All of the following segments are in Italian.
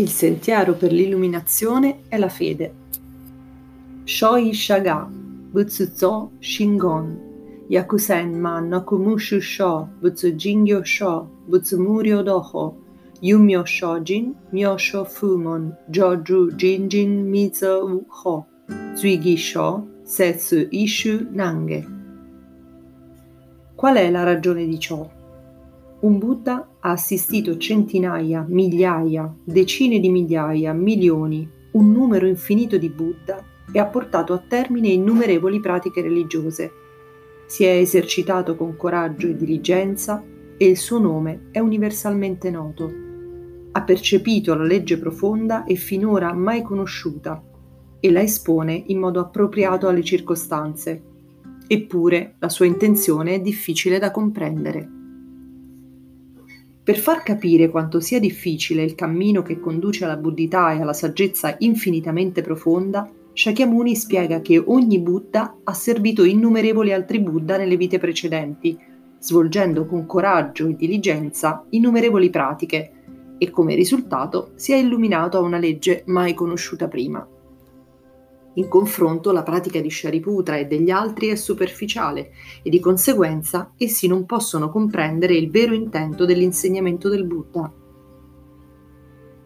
Il sentiero per l'illuminazione è la fede. Shoi Shaga, Butsuzo Shingon, Yakusen ma Nakumushu Sho, Butsujingyo Sho, Butsumurio Doho, Yumyo Shojin, Myosho Fumon, Joju Jinjin Mizo Ho, Zuigi Sho, Setsu Ishu Nange. Qual è la ragione di ciò? Un Buddha ha assistito centinaia, migliaia, decine di migliaia, milioni, un numero infinito di Buddha e ha portato a termine innumerevoli pratiche religiose. Si è esercitato con coraggio e diligenza e il suo nome è universalmente noto. Ha percepito la legge profonda e finora mai conosciuta e la espone in modo appropriato alle circostanze. Eppure la sua intenzione è difficile da comprendere. Per far capire quanto sia difficile il cammino che conduce alla buddhità e alla saggezza infinitamente profonda, Shakyamuni spiega che ogni Buddha ha servito innumerevoli altri Buddha nelle vite precedenti, svolgendo con coraggio e diligenza innumerevoli pratiche, e come risultato si è illuminato a una legge mai conosciuta prima. In confronto la pratica di Shariputra e degli altri è superficiale e di conseguenza essi non possono comprendere il vero intento dell'insegnamento del Buddha.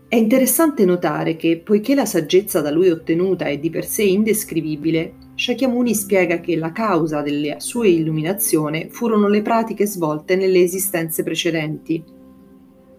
È interessante notare che, poiché la saggezza da lui ottenuta è di per sé indescrivibile, Shakyamuni spiega che la causa della sua illuminazione furono le pratiche svolte nelle esistenze precedenti,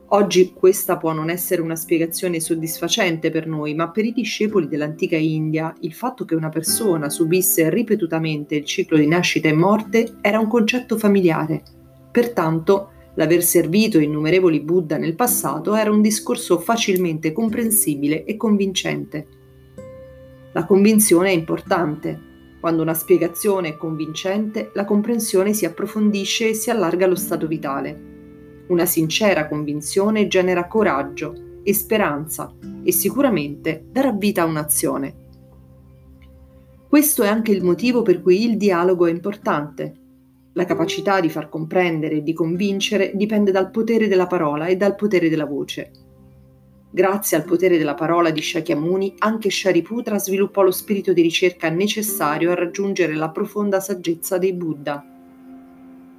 Oggi questa può non essere una spiegazione soddisfacente per noi, ma per i discepoli dell'antica India il fatto che una persona subisse ripetutamente il ciclo di nascita e morte era un concetto familiare. Pertanto, l'aver servito innumerevoli Buddha nel passato era un discorso facilmente comprensibile e convincente. La convinzione è importante. Quando una spiegazione è convincente, la comprensione si approfondisce e si allarga allo stato vitale. Una sincera convinzione genera coraggio e speranza e sicuramente darà vita a un'azione. Questo è anche il motivo per cui il dialogo è importante. La capacità di far comprendere e di convincere dipende dal potere della parola e dal potere della voce. Grazie al potere della parola di Shakyamuni, anche Shariputra sviluppò lo spirito di ricerca necessario a raggiungere la profonda saggezza dei Buddha.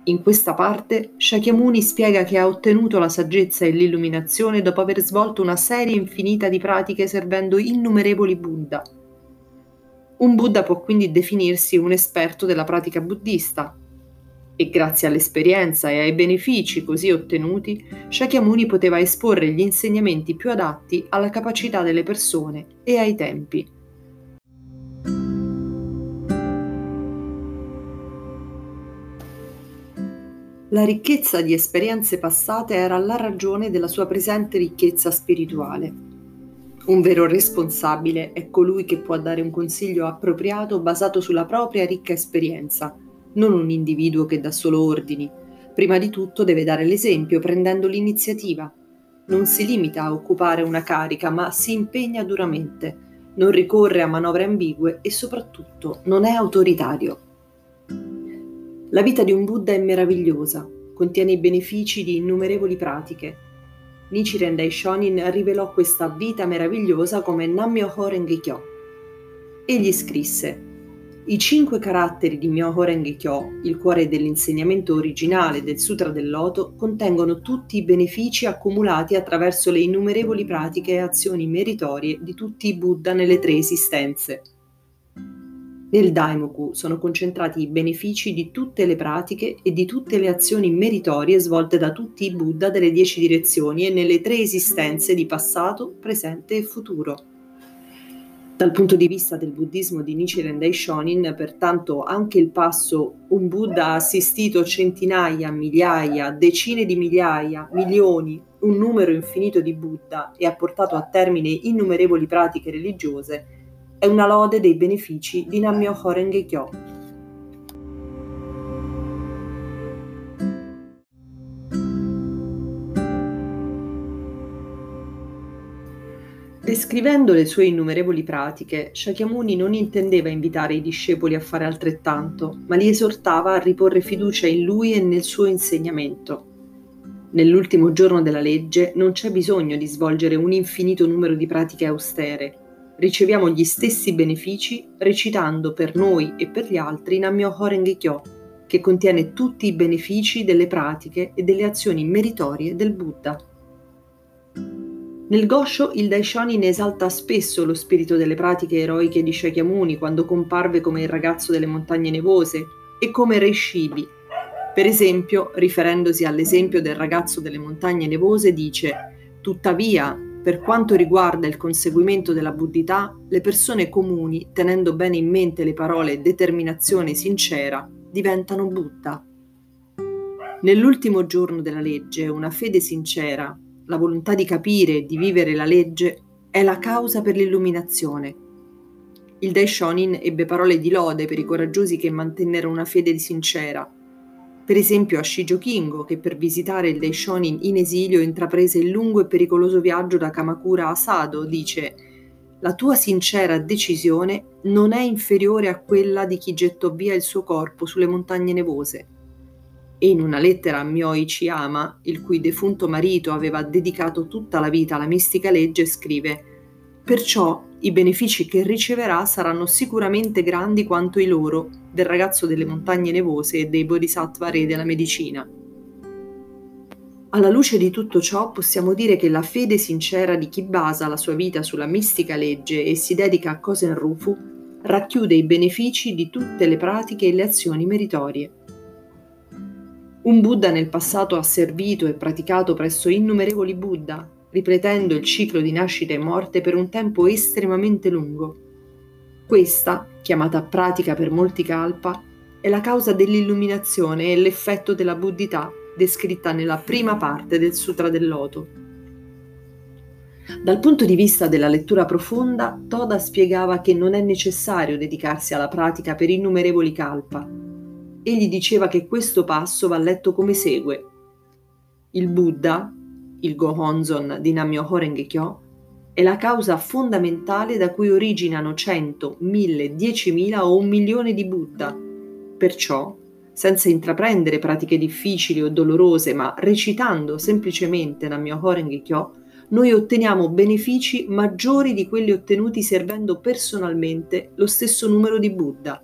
In questa parte Shakyamuni spiega che ha ottenuto la saggezza e l'illuminazione dopo aver svolto una serie infinita di pratiche servendo innumerevoli Buddha. Un Buddha può quindi definirsi un esperto della pratica buddista e grazie all'esperienza e ai benefici così ottenuti, Shakyamuni poteva esporre gli insegnamenti più adatti alla capacità delle persone e ai tempi. La ricchezza di esperienze passate era la ragione della sua presente ricchezza spirituale. Un vero responsabile è colui che può dare un consiglio appropriato basato sulla propria ricca esperienza, non un individuo che dà solo ordini. Prima di tutto deve dare l'esempio prendendo l'iniziativa. Non si limita a occupare una carica, ma si impegna duramente. Non ricorre a manovre ambigue e soprattutto non è autoritario. La vita di un Buddha è meravigliosa, contiene i benefici di innumerevoli pratiche. Nichiren Daishonin rivelò questa vita meravigliosa come Nammyoho Renge Kyo. Egli scrisse i cinque caratteri di Myoho Renge Kyo, il cuore dell'insegnamento originale del Sutra del Loto, contengono tutti i benefici accumulati attraverso le innumerevoli pratiche e azioni meritorie di tutti i Buddha nelle tre esistenze. Nel Daimoku sono concentrati i benefici di tutte le pratiche e di tutte le azioni meritorie svolte da tutti i Buddha delle dieci direzioni e nelle tre esistenze di passato, presente e futuro. Dal punto di vista del buddismo di Nichiren Daishonin, pertanto, anche il passo un Buddha ha assistito centinaia, migliaia, decine di migliaia, milioni, un numero infinito di Buddha e ha portato a termine innumerevoli pratiche religiose, è una lode dei benefici di Nammyoho Renge Kyo. Descrivendo le sue innumerevoli pratiche, Shakyamuni non intendeva invitare i discepoli a fare altrettanto, ma li esortava a riporre fiducia in lui e nel suo insegnamento. Nell'ultimo giorno della legge non c'è bisogno di svolgere un infinito numero di pratiche austere. Riceviamo gli stessi benefici recitando per noi e per gli altri Nammyo Horenge Kyo, che contiene tutti i benefici delle pratiche e delle azioni meritorie del Buddha. Nel Gosho il Daishonin esalta spesso lo spirito delle pratiche eroiche di Shakyamuni quando comparve come il ragazzo delle montagne nevose e come Reishibi. Per esempio, riferendosi all'esempio del ragazzo delle montagne nevose, dice Tuttavia, per quanto riguarda il conseguimento della buddhità, le persone comuni, tenendo bene in mente le parole determinazione sincera, diventano Buddha. Nell'ultimo giorno della legge, una fede sincera, la volontà di capire e di vivere la legge, è la causa per l'illuminazione. Il Daishonin ebbe parole di lode per i coraggiosi che mantennero una fede sincera. Per esempio a Shijo Kingo, che per visitare il Daishonin in esilio intraprese il lungo e pericoloso viaggio da Kamakura a Sado, dice la tua sincera decisione non è inferiore a quella di chi gettò via il suo corpo sulle montagne nevose. E in una lettera a Myoi Chiyama, il cui defunto marito aveva dedicato tutta la vita alla mistica legge, scrive Perciò i benefici che riceverà saranno sicuramente grandi quanto i loro, del ragazzo delle montagne nevose e dei bodhisattva re della medicina. Alla luce di tutto ciò possiamo dire che la fede sincera di chi basa la sua vita sulla mistica legge e si dedica a Kosen Rufu racchiude i benefici di tutte le pratiche e le azioni meritorie. Un Buddha nel passato ha servito e praticato presso innumerevoli Buddha, ripetendo il ciclo di nascita e morte per un tempo estremamente lungo. Questa, chiamata pratica per molti kalpa, è la causa dell'illuminazione e l'effetto della buddhità descritta nella prima parte del Sutra del Loto. Dal punto di vista della lettura profonda, Toda spiegava che non è necessario dedicarsi alla pratica per innumerevoli kalpa. Egli diceva che questo passo va letto come segue. Il Buddha, il Gohonzon di Nammyo Horenge Kyo, è la causa fondamentale da cui originano cento, mille, diecimila o un milione di Buddha. Perciò senza intraprendere pratiche difficili o dolorose, ma recitando semplicemente Nammyo Horenge Kyo, noi otteniamo benefici maggiori di quelli ottenuti servendo personalmente lo stesso numero di Buddha.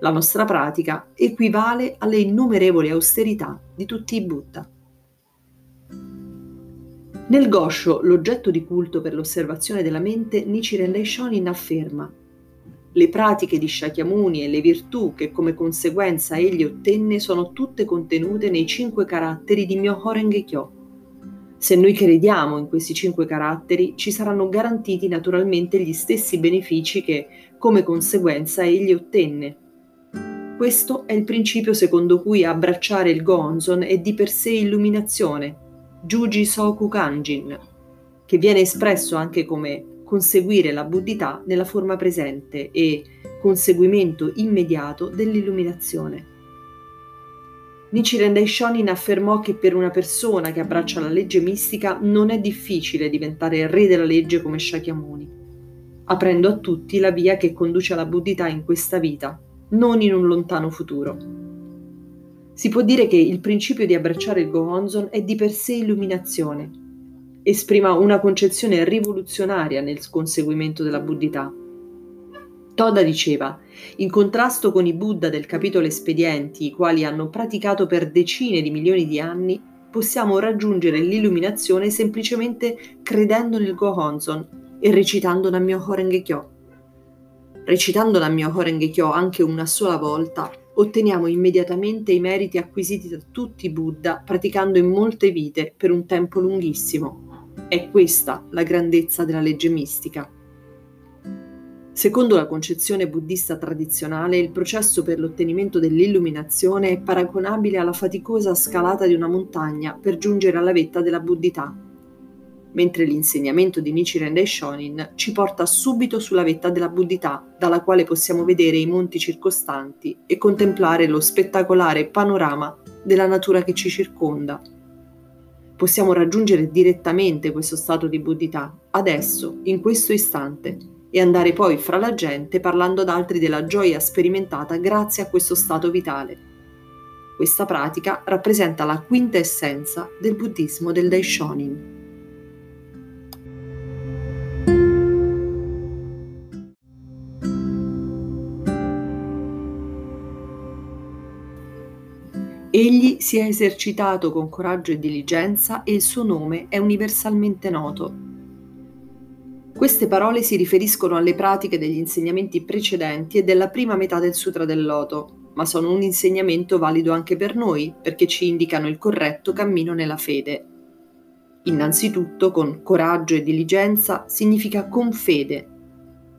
La nostra pratica equivale alle innumerevoli austerità di tutti i Buddha. Nel Gosho, l'oggetto di culto per l'osservazione della mente, Nichiren Daishonin afferma le pratiche di Shakyamuni e le virtù che come conseguenza egli ottenne sono tutte contenute nei cinque caratteri di Myoho Kyo. Se noi crediamo in questi cinque caratteri, ci saranno garantiti naturalmente gli stessi benefici che, come conseguenza, egli ottenne. Questo è il principio secondo cui abbracciare il Gonzon è di per sé illuminazione, Juji Soku Kanjin, che viene espresso anche come conseguire la buddhità nella forma presente e conseguimento immediato dell'illuminazione. Nichiren Daishonin affermò che per una persona che abbraccia la legge mistica non è difficile diventare re della legge come Shakyamuni, aprendo a tutti la via che conduce alla buddhità in questa vita, non in un lontano futuro. Si può dire che il principio di abbracciare il Gohonzon è di per sé illuminazione, esprima una concezione rivoluzionaria nel conseguimento della buddhità. Toda diceva, in contrasto con i Buddha del capitolo Espedienti, i quali hanno praticato per decine di milioni di anni, possiamo raggiungere l'illuminazione semplicemente credendo nel Gohonzon e recitando Nammyo Horenge Kyo. Recitando Nammyo Horenge Kyo anche una sola volta, otteniamo immediatamente i meriti acquisiti da tutti i Buddha praticando in molte vite per un tempo lunghissimo. È questa la grandezza della legge mistica. Secondo la concezione buddista tradizionale, il processo per l'ottenimento dell'illuminazione è paragonabile alla faticosa scalata di una montagna per giungere alla vetta della buddhità, mentre l'insegnamento di Nichiren Daishonin ci porta subito sulla vetta della buddhità, dalla quale possiamo vedere i monti circostanti e contemplare lo spettacolare panorama della natura che ci circonda possiamo raggiungere direttamente questo stato di buddhità, adesso, in questo istante, e andare poi fra la gente parlando ad altri della gioia sperimentata grazie a questo stato vitale. Questa pratica rappresenta la quinta essenza del buddismo del Daishonin. Egli si è esercitato con coraggio e diligenza e il suo nome è universalmente noto. Queste parole si riferiscono alle pratiche degli insegnamenti precedenti e della prima metà del Sutra del Loto, ma sono un insegnamento valido anche per noi perché ci indicano il corretto cammino nella fede. Innanzitutto, con coraggio e diligenza significa con fede,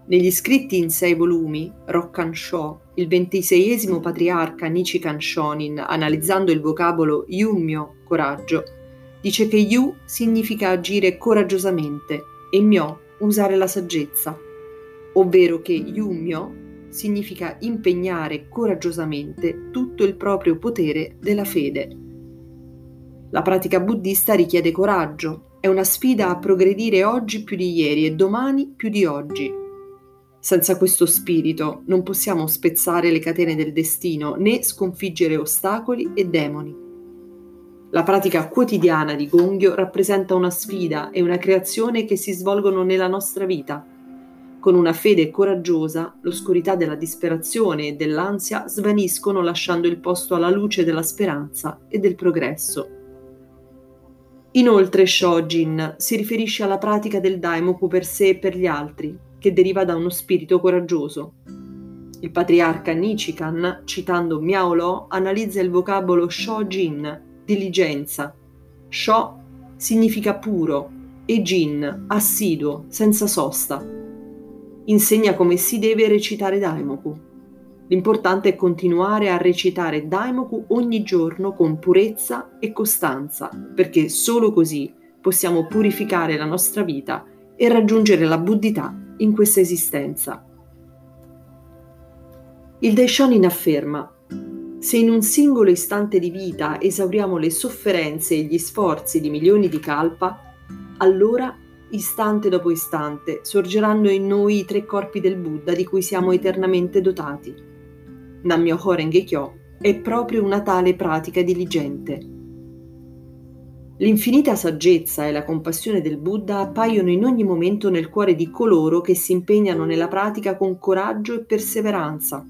negli scritti in sei volumi, Rokkan Sho, il ventiseiesimo patriarca Nichikan Shonin, analizzando il vocabolo Yummyo, coraggio, dice che Yu significa agire coraggiosamente e Myo usare la saggezza, ovvero che Yummyo significa impegnare coraggiosamente tutto il proprio potere della fede. La pratica buddista richiede coraggio, è una sfida a progredire oggi più di ieri e domani più di oggi, senza questo spirito non possiamo spezzare le catene del destino né sconfiggere ostacoli e demoni. La pratica quotidiana di Gonghio rappresenta una sfida e una creazione che si svolgono nella nostra vita. Con una fede coraggiosa, l'oscurità della disperazione e dell'ansia svaniscono lasciando il posto alla luce della speranza e del progresso. Inoltre Shojin si riferisce alla pratica del Daimoku per sé e per gli altri, che deriva da uno spirito coraggioso. Il patriarca Nichikan, citando Miao Lo, analizza il vocabolo Shojin, diligenza. Sho significa puro e Jin, assiduo, senza sosta. Insegna come si deve recitare Daimoku. L'importante è continuare a recitare Daimoku ogni giorno con purezza e costanza, perché solo così possiamo purificare la nostra vita e raggiungere la buddhità in questa esistenza. Il Daishonin afferma se in un singolo istante di vita esauriamo le sofferenze e gli sforzi di milioni di kalpa, allora, istante dopo istante, sorgeranno in noi i tre corpi del Buddha di cui siamo eternamente dotati. Nammyoho Renge Kyo è proprio una tale pratica diligente. L'infinita saggezza e la compassione del Buddha appaiono in ogni momento nel cuore di coloro che si impegnano nella pratica con coraggio e perseveranza.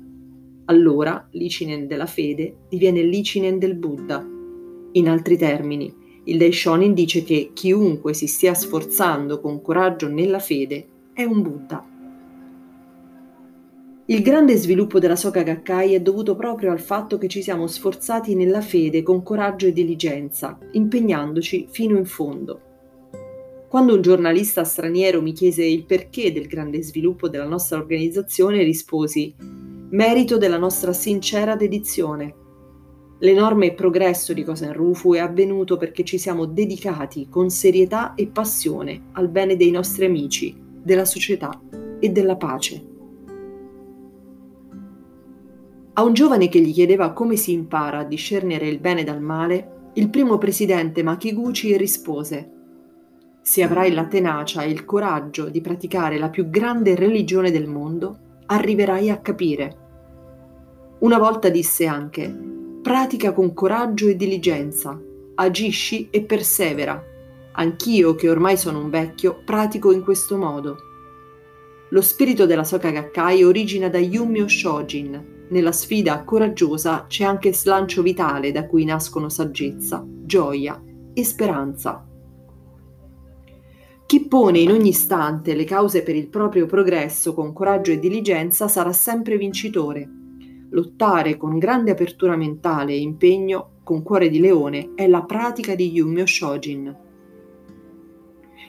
Allora l'icinen della fede diviene l'icinen del Buddha. In altri termini, il Daishonin dice che chiunque si stia sforzando con coraggio nella fede è un Buddha. Il grande sviluppo della Soka Gakkai è dovuto proprio al fatto che ci siamo sforzati nella fede con coraggio e diligenza, impegnandoci fino in fondo. Quando un giornalista straniero mi chiese il perché del grande sviluppo della nostra organizzazione, risposi merito della nostra sincera dedizione. L'enorme progresso di Kosen Rufu è avvenuto perché ci siamo dedicati con serietà e passione al bene dei nostri amici, della società e della pace. A un giovane che gli chiedeva come si impara a discernere il bene dal male, il primo presidente Makiguchi rispose Se avrai la tenacia e il coraggio di praticare la più grande religione del mondo, arriverai a capire. Una volta disse anche Pratica con coraggio e diligenza, agisci e persevera. Anch'io, che ormai sono un vecchio, pratico in questo modo. Lo spirito della Soka Gakkai origina da Yummyo Shojin, nella sfida coraggiosa c'è anche slancio vitale da cui nascono saggezza, gioia e speranza. Chi pone in ogni istante le cause per il proprio progresso con coraggio e diligenza sarà sempre vincitore. Lottare con grande apertura mentale e impegno, con cuore di leone, è la pratica di Yummyo Shojin.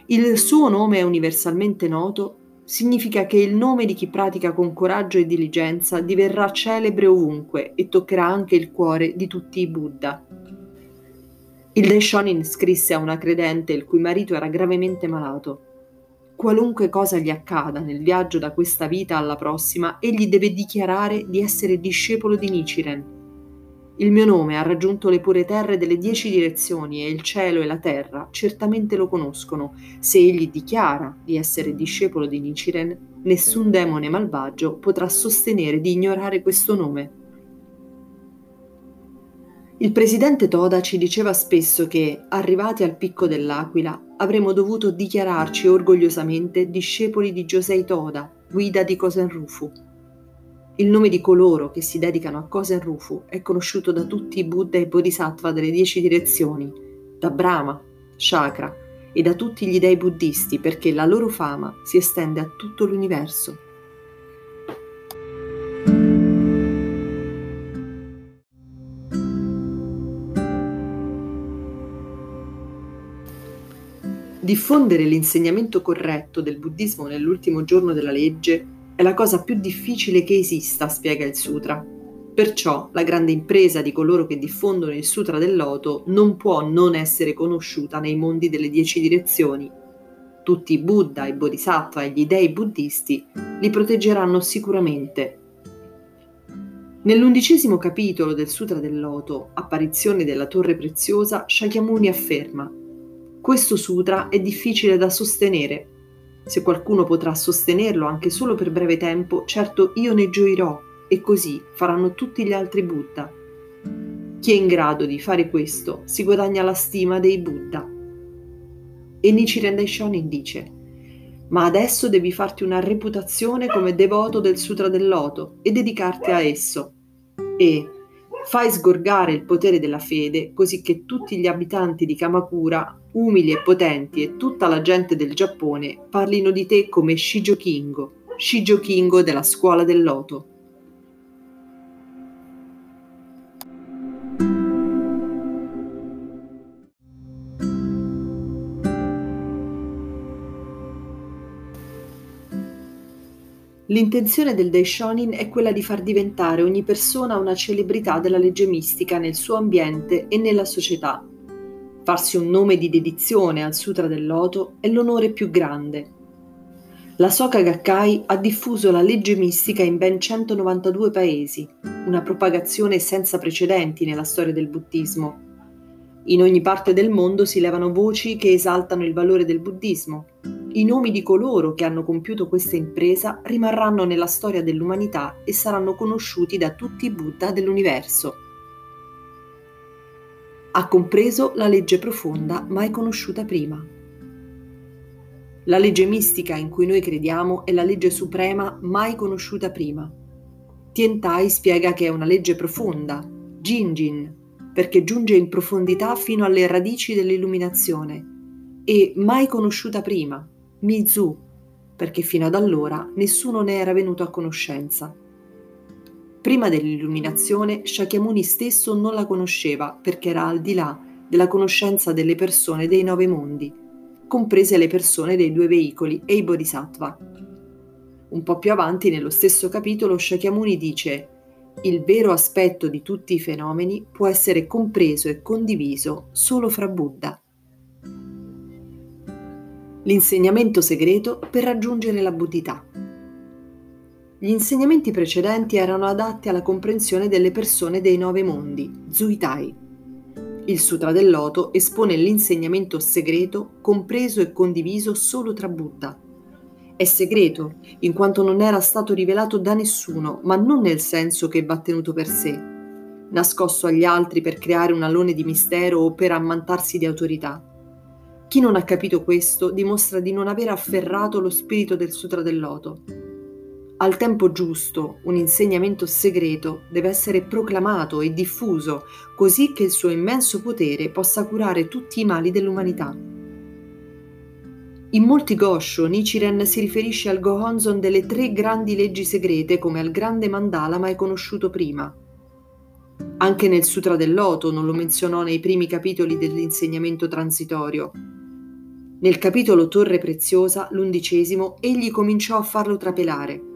Il suo nome è universalmente noto significa che il nome di chi pratica con coraggio e diligenza diverrà celebre ovunque e toccherà anche il cuore di tutti i Buddha. Il Daishonin scrisse a una credente il cui marito era gravemente malato. Qualunque cosa gli accada nel viaggio da questa vita alla prossima, egli deve dichiarare di essere discepolo di Nichiren il mio nome ha raggiunto le pure terre delle dieci direzioni e il cielo e la terra certamente lo conoscono. Se egli dichiara di essere discepolo di Nichiren, nessun demone malvagio potrà sostenere di ignorare questo nome. Il presidente Toda ci diceva spesso che, arrivati al picco dell'Aquila, avremmo dovuto dichiararci orgogliosamente discepoli di Josei Toda, guida di Kosen-Rufu. Il nome di coloro che si dedicano a Kosen-Rufu è conosciuto da tutti i Buddha e Bodhisattva delle dieci direzioni, da Brahma, Chakra e da tutti gli dei buddisti perché la loro fama si estende a tutto l'universo. Diffondere l'insegnamento corretto del buddismo nell'ultimo giorno della legge è la cosa più difficile che esista, spiega il sutra. Perciò la grande impresa di coloro che diffondono il Sutra del Loto non può non essere conosciuta nei mondi delle dieci direzioni. Tutti i Buddha, i Bodhisattva e gli dei buddisti li proteggeranno sicuramente. Nell'undicesimo capitolo del Sutra del Loto, apparizione della torre preziosa, Shakyamuni afferma questo sutra è difficile da sostenere. Se qualcuno potrà sostenerlo anche solo per breve tempo, certo io ne gioirò e così faranno tutti gli altri Buddha. Chi è in grado di fare questo si guadagna la stima dei Buddha. E Nichiren Daishonin dice ma adesso devi farti una reputazione come devoto del Sutra del Loto e dedicarti a esso. E fai sgorgare il potere della fede così che tutti gli abitanti di Kamakura umili e potenti e tutta la gente del Giappone parlino di te come Shijo Kingo, Shijo Kingo della scuola del loto. L'intenzione del Daishonin è quella di far diventare ogni persona una celebrità della legge mistica nel suo ambiente e nella società, Farsi un nome di dedizione al Sutra del Loto è l'onore più grande. La Soka Gakkai ha diffuso la legge mistica in ben 192 paesi, una propagazione senza precedenti nella storia del buddismo. In ogni parte del mondo si levano voci che esaltano il valore del buddismo. I nomi di coloro che hanno compiuto questa impresa rimarranno nella storia dell'umanità e saranno conosciuti da tutti i Buddha dell'universo. Ha compreso la legge profonda mai conosciuta prima. La legge mistica in cui noi crediamo è la legge suprema mai conosciuta prima. Tientai spiega che è una legge profonda, Jinjin, perché giunge in profondità fino alle radici dell'illuminazione, e mai conosciuta prima, Mizu, perché fino ad allora nessuno ne era venuto a conoscenza. Prima dell'illuminazione, Shakyamuni stesso non la conosceva perché era al di là della conoscenza delle persone dei nove mondi, comprese le persone dei due veicoli e i bodhisattva. Un po' più avanti, nello stesso capitolo, Shakyamuni dice il vero aspetto di tutti i fenomeni può essere compreso e condiviso solo fra Buddha. L'insegnamento segreto per raggiungere la buddhità. Gli insegnamenti precedenti erano adatti alla comprensione delle persone dei nove mondi, Zuitai. Il Sutra del Loto espone l'insegnamento segreto compreso e condiviso solo tra Buddha. È segreto in quanto non era stato rivelato da nessuno, ma non nel senso che va tenuto per sé, nascosto agli altri per creare un alone di mistero o per ammantarsi di autorità. Chi non ha capito questo dimostra di non aver afferrato lo spirito del Sutra del Loto al tempo giusto un insegnamento segreto deve essere proclamato e diffuso così che il suo immenso potere possa curare tutti i mali dell'umanità. In molti Gosho Nichiren si riferisce al Gohonzon delle tre grandi leggi segrete come al grande mandala mai conosciuto prima. Anche nel Sutra del Loto non lo menzionò nei primi capitoli dell'insegnamento transitorio. Nel capitolo Torre Preziosa, l'undicesimo, egli cominciò a farlo trapelare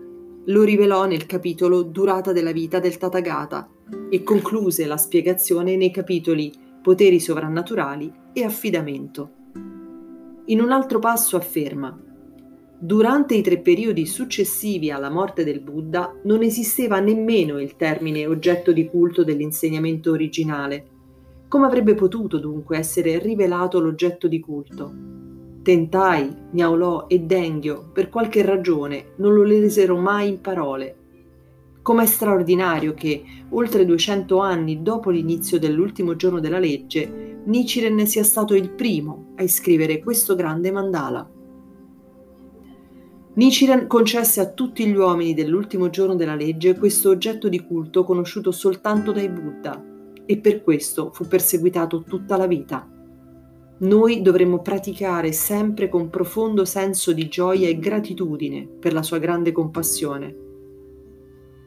lo rivelò nel capitolo Durata della vita del Tathagata e concluse la spiegazione nei capitoli Poteri sovrannaturali e Affidamento. In un altro passo afferma Durante i tre periodi successivi alla morte del Buddha non esisteva nemmeno il termine oggetto di culto dell'insegnamento originale. Come avrebbe potuto dunque essere rivelato l'oggetto di culto? Tentai, Niaulò e Denghio, per qualche ragione, non lo lesero mai in parole. Com'è straordinario che, oltre 200 anni dopo l'inizio dell'ultimo giorno della legge, Nichiren sia stato il primo a iscrivere questo grande mandala. Nichiren concesse a tutti gli uomini dell'ultimo giorno della legge questo oggetto di culto conosciuto soltanto dai Buddha e per questo fu perseguitato tutta la vita. Noi dovremmo praticare sempre con profondo senso di gioia e gratitudine per la sua grande compassione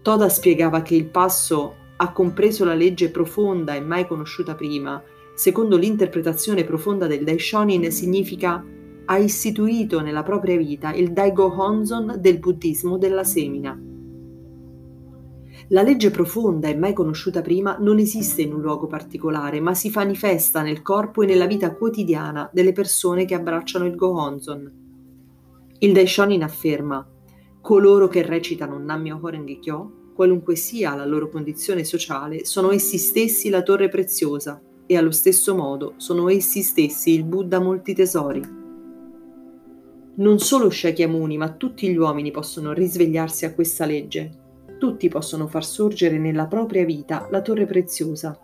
Toda spiegava che il passo ha compreso la legge profonda e mai conosciuta prima, secondo l'interpretazione profonda del Daishonin significa ha istituito nella propria vita il Daigo Honzon del buddismo della semina. La legge profonda e mai conosciuta prima non esiste in un luogo particolare, ma si manifesta nel corpo e nella vita quotidiana delle persone che abbracciano il Gohonzon. Il Daishonin afferma coloro che recitano Nammyo Horenge Kyo qualunque sia la loro condizione sociale, sono essi stessi la torre preziosa e allo stesso modo sono essi stessi il Buddha molti tesori. Non solo Shakyamuni, ma tutti gli uomini possono risvegliarsi a questa legge. Tutti possono far sorgere nella propria vita la torre preziosa.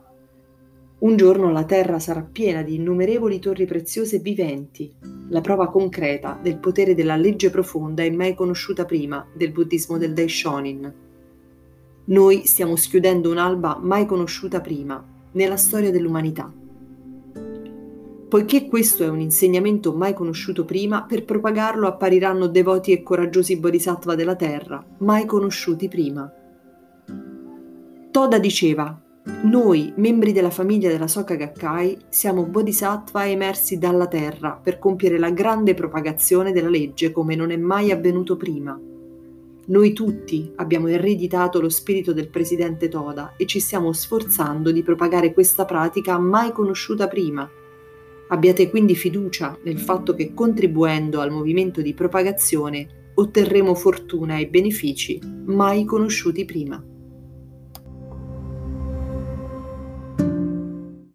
Un giorno la terra sarà piena di innumerevoli torri preziose viventi, la prova concreta del potere della legge profonda e mai conosciuta prima del buddismo del Daishonin. Noi stiamo schiudendo un'alba mai conosciuta prima nella storia dell'umanità. Poiché questo è un insegnamento mai conosciuto prima, per propagarlo appariranno devoti e coraggiosi bodhisattva della terra, mai conosciuti prima. Toda diceva, noi, membri della famiglia della Soka Gakkai, siamo bodhisattva emersi dalla terra per compiere la grande propagazione della legge come non è mai avvenuto prima. Noi tutti abbiamo ereditato lo spirito del presidente Toda e ci stiamo sforzando di propagare questa pratica mai conosciuta prima. Abbiate quindi fiducia nel fatto che contribuendo al movimento di propagazione otterremo fortuna e benefici mai conosciuti prima.